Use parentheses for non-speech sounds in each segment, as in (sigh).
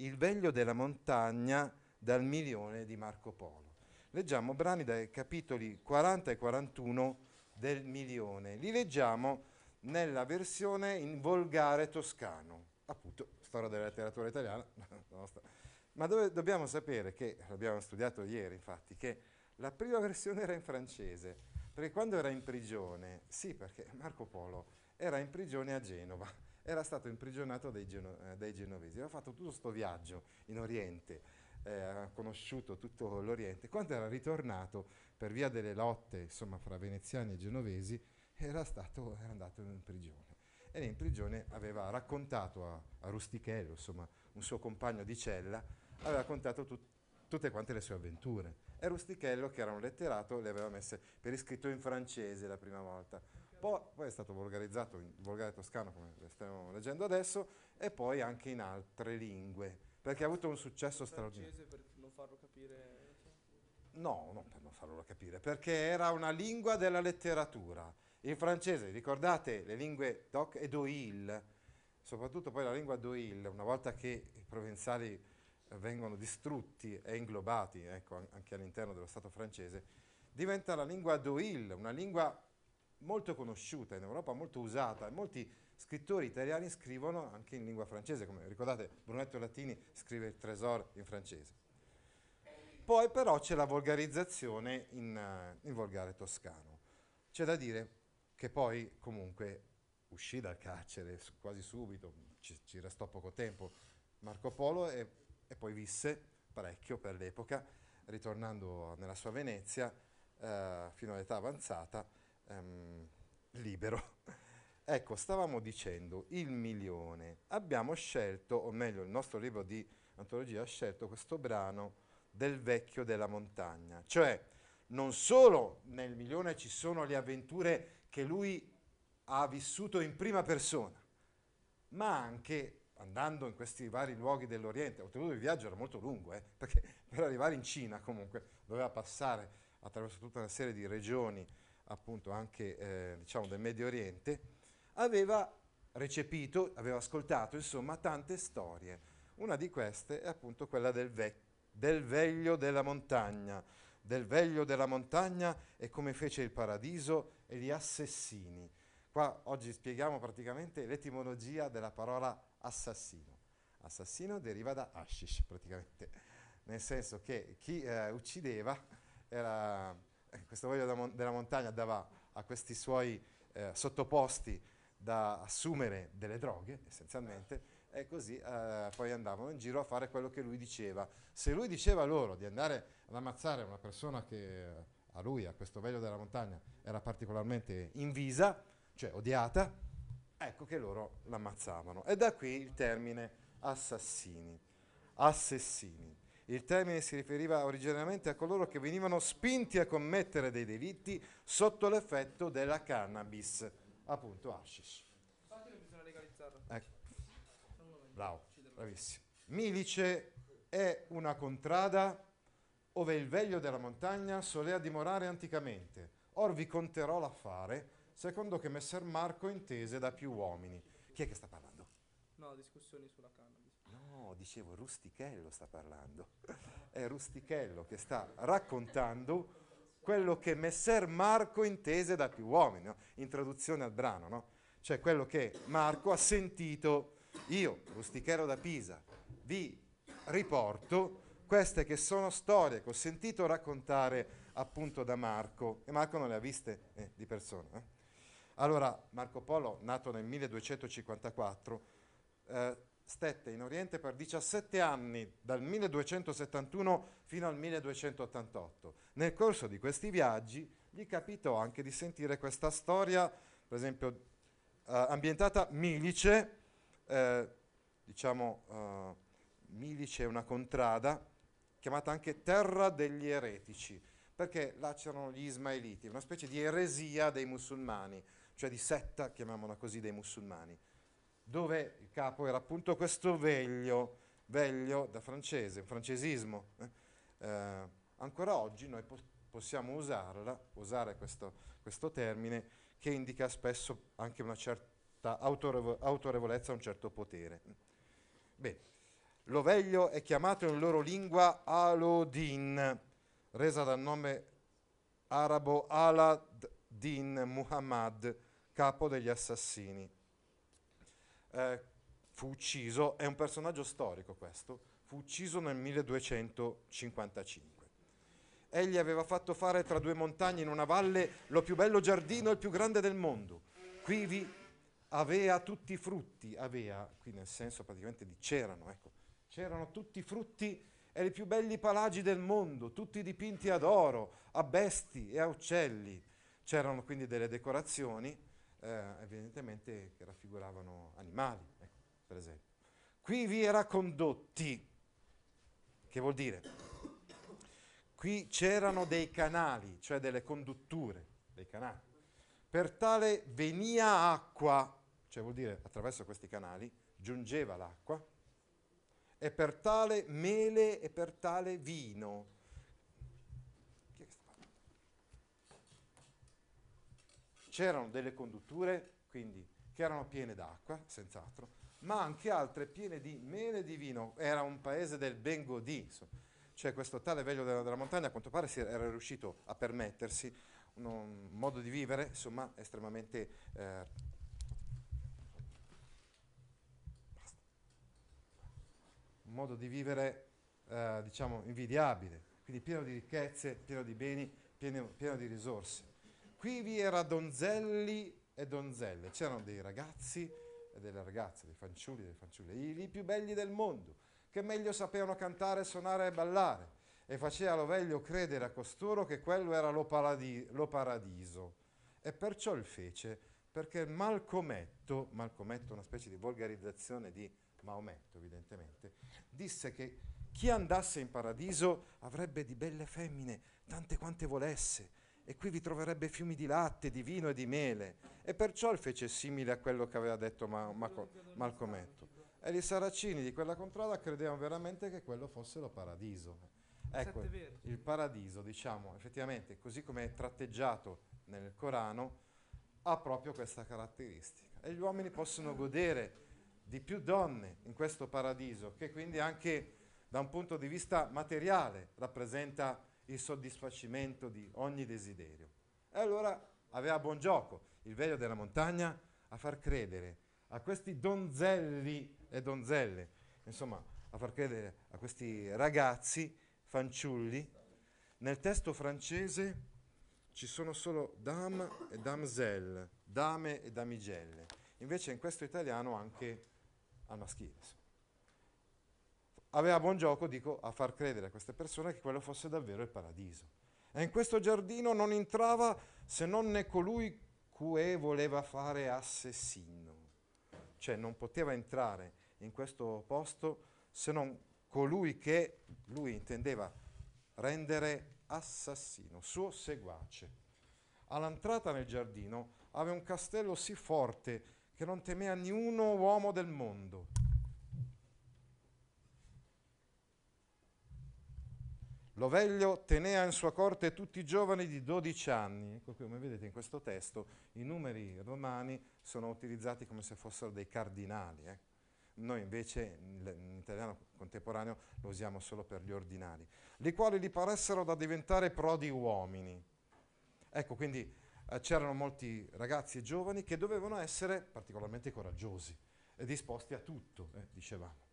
Il veglio della montagna dal milione di Marco Polo. Leggiamo brani dai capitoli 40 e 41 del milione. Li leggiamo nella versione in volgare toscano, appunto, storia della letteratura italiana. (laughs) Ma dove dobbiamo sapere che, l'abbiamo studiato ieri infatti, che la prima versione era in francese, perché quando era in prigione, sì, perché Marco Polo era in prigione a Genova, era stato imprigionato dai, geno- eh, dai genovesi, aveva fatto tutto questo viaggio in Oriente, eh, ha conosciuto tutto l'Oriente. Quando era ritornato per via delle lotte, insomma, fra veneziani e genovesi, era, stato, era andato in prigione. E in prigione aveva raccontato a, a Rustichello, insomma, un suo compagno di cella, aveva raccontato tut- tutte quante le sue avventure. E Rustichello, che era un letterato, le aveva messe per iscritto in francese la prima volta. Poi, poi è stato volgarizzato in volgare toscano, come stiamo leggendo adesso, e poi anche in altre lingue, perché ha avuto un successo straordinario. per non farlo capire. No, non per non farlo capire, perché era una lingua della letteratura. In francese, ricordate le lingue doc e doil, soprattutto poi la lingua doil, una volta che i provenzali vengono distrutti e inglobati, ecco, an- anche all'interno dello Stato francese, diventa la lingua doil, una lingua molto conosciuta in Europa, molto usata, e molti scrittori italiani scrivono anche in lingua francese, come ricordate Brunetto Latini scrive il Tresor in francese. Poi però c'è la volgarizzazione in, eh, in volgare toscano. C'è da dire che poi comunque uscì dal carcere quasi subito, ci, ci restò poco tempo Marco Polo e, e poi visse parecchio per l'epoca, ritornando nella sua Venezia eh, fino all'età avanzata, ehm, libero. (laughs) Ecco, stavamo dicendo il milione. Abbiamo scelto, o meglio, il nostro libro di antologia ha scelto questo brano del vecchio della montagna. Cioè, non solo nel milione ci sono le avventure che lui ha vissuto in prima persona, ma anche andando in questi vari luoghi dell'Oriente. Oltretutto il viaggio era molto lungo, eh, perché (laughs) per arrivare in Cina comunque doveva passare attraverso tutta una serie di regioni, appunto anche eh, diciamo del Medio Oriente, aveva recepito, aveva ascoltato insomma tante storie. Una di queste è appunto quella del, ve- del veglio della montagna, del veglio della montagna e come fece il paradiso e gli assassini. Qua oggi spieghiamo praticamente l'etimologia della parola assassino. Assassino deriva da hashish praticamente, nel senso che chi eh, uccideva era, questo veglio della, mon- della montagna dava a questi suoi eh, sottoposti da assumere delle droghe essenzialmente e così eh, poi andavano in giro a fare quello che lui diceva. Se lui diceva loro di andare ad ammazzare una persona che eh, a lui, a questo veglio della montagna, era particolarmente invisa, cioè odiata, ecco che loro l'ammazzavano. E da qui il termine assassini, assassini. Il termine si riferiva originariamente a coloro che venivano spinti a commettere dei delitti sotto l'effetto della cannabis, appunto hashish. Infatti non bisogna legalizzarlo. Ecco. Bravo, bravissimo. Milice è una contrada ove il veglio della montagna solea dimorare anticamente. Or vi conterò l'affare, secondo che messer Marco intese da più uomini. Chi è che sta parlando? No, discussioni sulla. Dicevo Rustichello sta parlando. È Rustichello che sta raccontando quello che Messer Marco intese da più uomini, no? in traduzione al brano, no? Cioè quello che Marco ha sentito. Io, Rustichello da Pisa, vi riporto queste che sono storie che ho sentito raccontare appunto da Marco, e Marco non le ha viste eh, di persona. eh. Allora, Marco Polo, nato nel 1254, eh, stette in Oriente per 17 anni, dal 1271 fino al 1288. Nel corso di questi viaggi gli capitò anche di sentire questa storia, per esempio, eh, ambientata Milice, eh, diciamo, eh, milice, una contrada, chiamata anche terra degli eretici, perché là c'erano gli ismaeliti, una specie di eresia dei musulmani, cioè di setta, chiamiamola così, dei musulmani, dove il capo era appunto questo veglio, veglio da francese, un francesismo. eh. Eh, ancora oggi noi pos- possiamo usarla, usare questo, questo termine che indica spesso anche una certa autorevo- autorevolezza, un certo potere. Beh, l'oveglio è chiamato in loro lingua Alodin, resa dal nome arabo Alad-Din Muhammad, capo degli assassini. Eh, fu ucciso, è un personaggio storico questo, fu ucciso nel 1255. Egli aveva fatto fare tra due montagne in una valle lo più bello giardino e il più grande del mondo. Quivi avea tutti i frutti, avea, qui nel senso praticamente di c'erano, ecco, c'erano tutti i frutti e i più belli palagi del mondo, tutti dipinti ad oro, a besti e a uccelli. C'erano quindi delle decorazioni, eh, evidentemente che raffiguravano animali, ecco, per esempio. Qui vi era condotti, che vuol dire? Qui c'erano dei canali, cioè delle condutture, dei canali. Per tale venia acqua, cioè vuol dire attraverso questi canali, giungeva l'acqua, e per tale mele e per tale vino. Chi è che sta parlando? C'erano delle condutture, quindi, che erano piene d'acqua, senz'altro, ma anche altre piene di mele di vino. Era un paese del Bengodì, cioè questo tale veglio della, della montagna a quanto pare si era riuscito a permettersi un, un modo di vivere, insomma, estremamente... eh, un modo di vivere, eh, diciamo, invidiabile, quindi pieno di ricchezze, pieno di beni, pieno, pieno di risorse. Qui vi era donzelli e donzelle, c'erano dei ragazzi e delle ragazze, dei fanciulli e delle fanciulle, i, più belli del mondo, che meglio sapevano cantare, suonare e ballare, e faceva l'oveglio credere a costoro che quello era lo, paladi- lo paradiso. E perciò il fece, perché Malcometto, Malcometto una specie di volgarizzazione di Maometto evidentemente, disse che chi andasse in paradiso avrebbe di belle femmine, tante quante volesse, e qui vi troverebbe fiumi di latte, di vino e di mele. E perciò il fece simile a quello che aveva detto Ma- Maco- Malcometto. E i saracini di quella contrada credevano veramente che quello fosse lo paradiso. Ecco, il paradiso, diciamo, effettivamente, così come è tratteggiato nel Corano, ha proprio questa caratteristica. E gli uomini possono godere di più donne in questo paradiso, che quindi anche da un punto di vista materiale rappresenta il soddisfacimento di ogni desiderio. E allora aveva buon gioco il veglio della montagna a far credere a questi donzelli e donzelle, insomma, a far credere a questi ragazzi, fanciulli. Nel testo francese ci sono solo dame e damselle, dame e damigelle. Invece in questo italiano anche al maschile. Aveva buon gioco, dico, a far credere a queste persone che quello fosse davvero il paradiso. E in questo giardino non entrava se non ne colui cui voleva fare assassino. Cioè non poteva entrare in questo posto se non colui che lui intendeva rendere assassino, suo seguace. All'entrata nel giardino aveva un castello sì forte che non temeva niuno uomo del mondo. L'oveglio tenea in sua corte tutti i giovani di 12 anni. Ecco qui, come vedete in questo testo, i numeri romani sono utilizzati come se fossero dei cardinali. eh. Noi invece in italiano contemporaneo lo usiamo solo per gli ordinali, li quali gli paressero da diventare prodi uomini. Ecco, quindi eh, c'erano molti ragazzi e giovani che dovevano essere particolarmente coraggiosi e disposti a tutto, eh, dicevamo.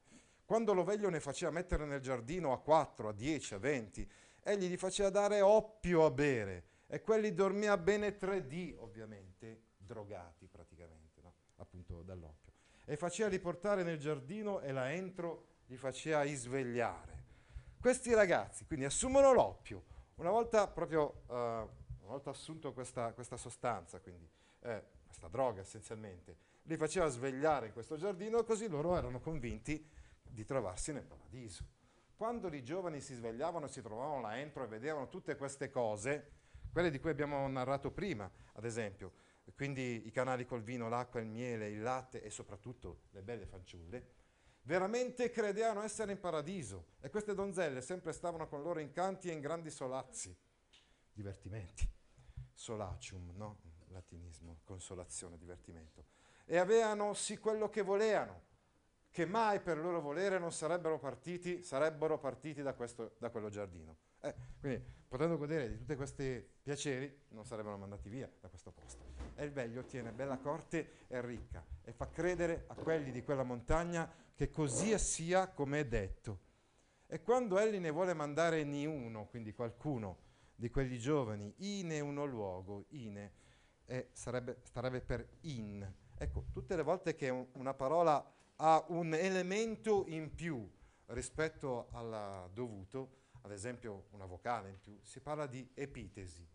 Quando l'oveglio ne faceva mettere nel giardino a 4, a 10, a 20, egli gli faceva dare oppio a bere e quelli dormia bene 3D, ovviamente, drogati praticamente, no? appunto dall'oppio. E faceva riportare nel giardino e là entro li faceva risvegliare. Questi ragazzi quindi assumono l'oppio, una volta proprio, eh, una volta assunto questa, questa sostanza, quindi eh, questa droga essenzialmente, li faceva svegliare in questo giardino, così loro erano convinti di trovarsi nel paradiso. Quando i giovani si svegliavano, si trovavano là entro e vedevano tutte queste cose, quelle di cui abbiamo narrato prima, ad esempio, quindi i canali col vino, l'acqua, il miele, il latte e soprattutto le belle fanciulle, veramente credevano essere in paradiso e queste donzelle sempre stavano con loro incanti e in grandi solazzi, divertimenti, solacium, no? Latinismo, consolazione, divertimento. E avevano sì quello che volevano, che mai per loro volere non sarebbero partiti, sarebbero partiti da, questo, da quello giardino. Eh, quindi, potendo godere di tutti questi piaceri, non sarebbero mandati via da questo posto. E il veglio tiene bella corte e ricca e fa credere a quelli di quella montagna che così sia come è detto. E quando egli ne vuole mandare ni uno, quindi qualcuno di quegli giovani, ine uno luogo, ine, sarebbe, starebbe per in. Ecco, tutte le volte che un, una parola ha un elemento in più rispetto al dovuto, ad esempio una vocale in più, si parla di epitesi.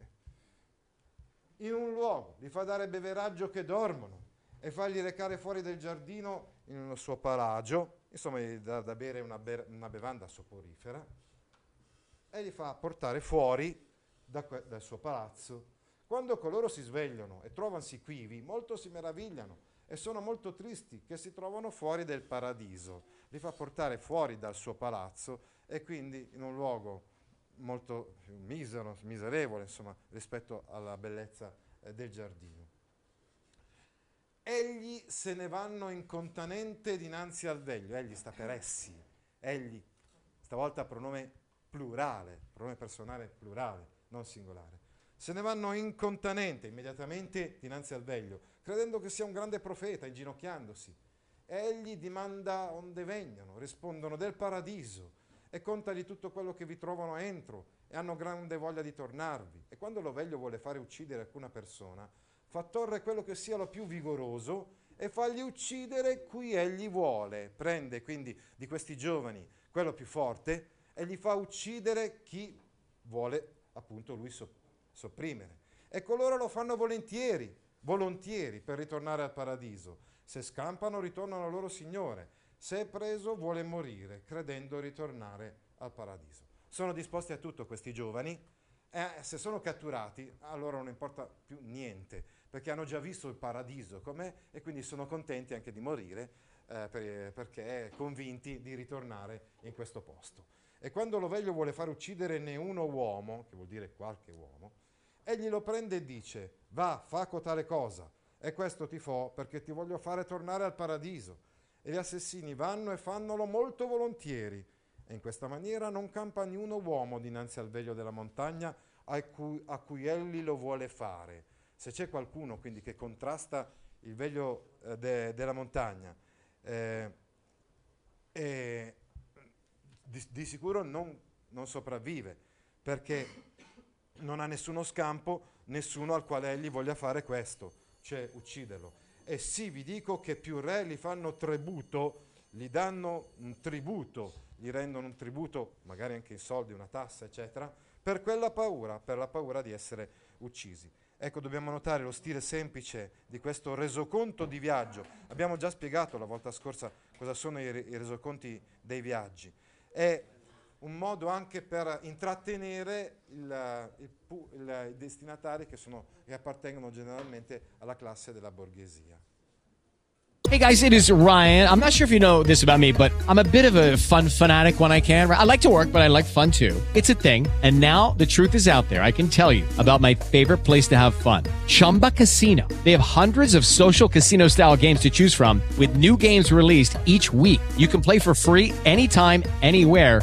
In un luogo, li fa dare beveraggio che dormono e fargli recare fuori del giardino in un suo palagio, insomma gli dà da bere una, be- una bevanda soporifera e li fa portare fuori da que- dal suo palazzo. Quando coloro si svegliano e trovansi quivi, molto si meravigliano e sono molto tristi che si trovano fuori del paradiso. Li fa portare fuori dal suo palazzo e quindi in un luogo molto misero, miserevole insomma, rispetto alla bellezza eh, del giardino. Egli se ne vanno incontanente dinanzi al veglio, egli sta per essi, egli, stavolta pronome plurale, pronome personale plurale, non singolare. Se ne vanno incontanente, immediatamente dinanzi al veglio, credendo che sia un grande profeta, inginocchiandosi. Egli dimanda onde vengono, rispondono del paradiso e contagli tutto quello che vi trovano entro e hanno grande voglia di tornarvi. E quando lo veglio vuole fare uccidere alcuna persona, fa torre quello che sia lo più vigoroso e fagli uccidere cui egli vuole. Prende quindi di questi giovani quello più forte e gli fa uccidere chi vuole appunto lui so- sopprimere. E coloro lo fanno volentieri, volontieri per ritornare al paradiso. Se scampano ritornano al loro Signore. Se è preso vuole morire, credendo ritornare al paradiso. Sono disposti a tutto questi giovani. E se sono catturati, allora non importa più niente, perché hanno già visto il paradiso com'è e quindi sono contenti anche di morire eh, per, perché convinti di ritornare in questo posto. E quando lo veglio vuole far uccidere ne uno uomo, che vuol dire qualche uomo, egli lo prende e dice, va, fa cotale cosa, e questo ti fo perché ti voglio fare tornare al paradiso. E gli assassini vanno e fannolo molto volentieri, e in questa maniera non campa niuno uomo dinanzi al veglio della montagna a cui, a cui egli lo vuole fare. Se c'è qualcuno quindi che contrasta il veglio eh, de, della montagna, eh, eh, di, di, sicuro non, non sopravvive, perché non ha nessuno scampo, nessuno al quale egli voglia fare questo, cioè ucciderlo. E sì, vi dico che più re gli fanno tributo, gli danno un tributo, gli rendono un tributo, magari anche in soldi, una tassa, eccetera, per quella paura, per la paura di essere uccisi. Ecco, dobbiamo notare lo stile semplice di questo resoconto di viaggio. Abbiamo già spiegato la volta scorsa cosa sono i, resoconti dei viaggi. È un modo anche per intrattenere il, il, il, i destinatari che, sono, che appartengono generalmente alla classe della borghesia. Hey guys, it is Ryan. I'm not sure if you know this about me, but I'm a bit of a fun fanatic when I can. I like to work, but I like fun too. It's a thing. And now the truth is out there. I can tell you about my favorite place to have fun Chumba Casino. They have hundreds of social casino style games to choose from, with new games released each week. You can play for free anytime, anywhere.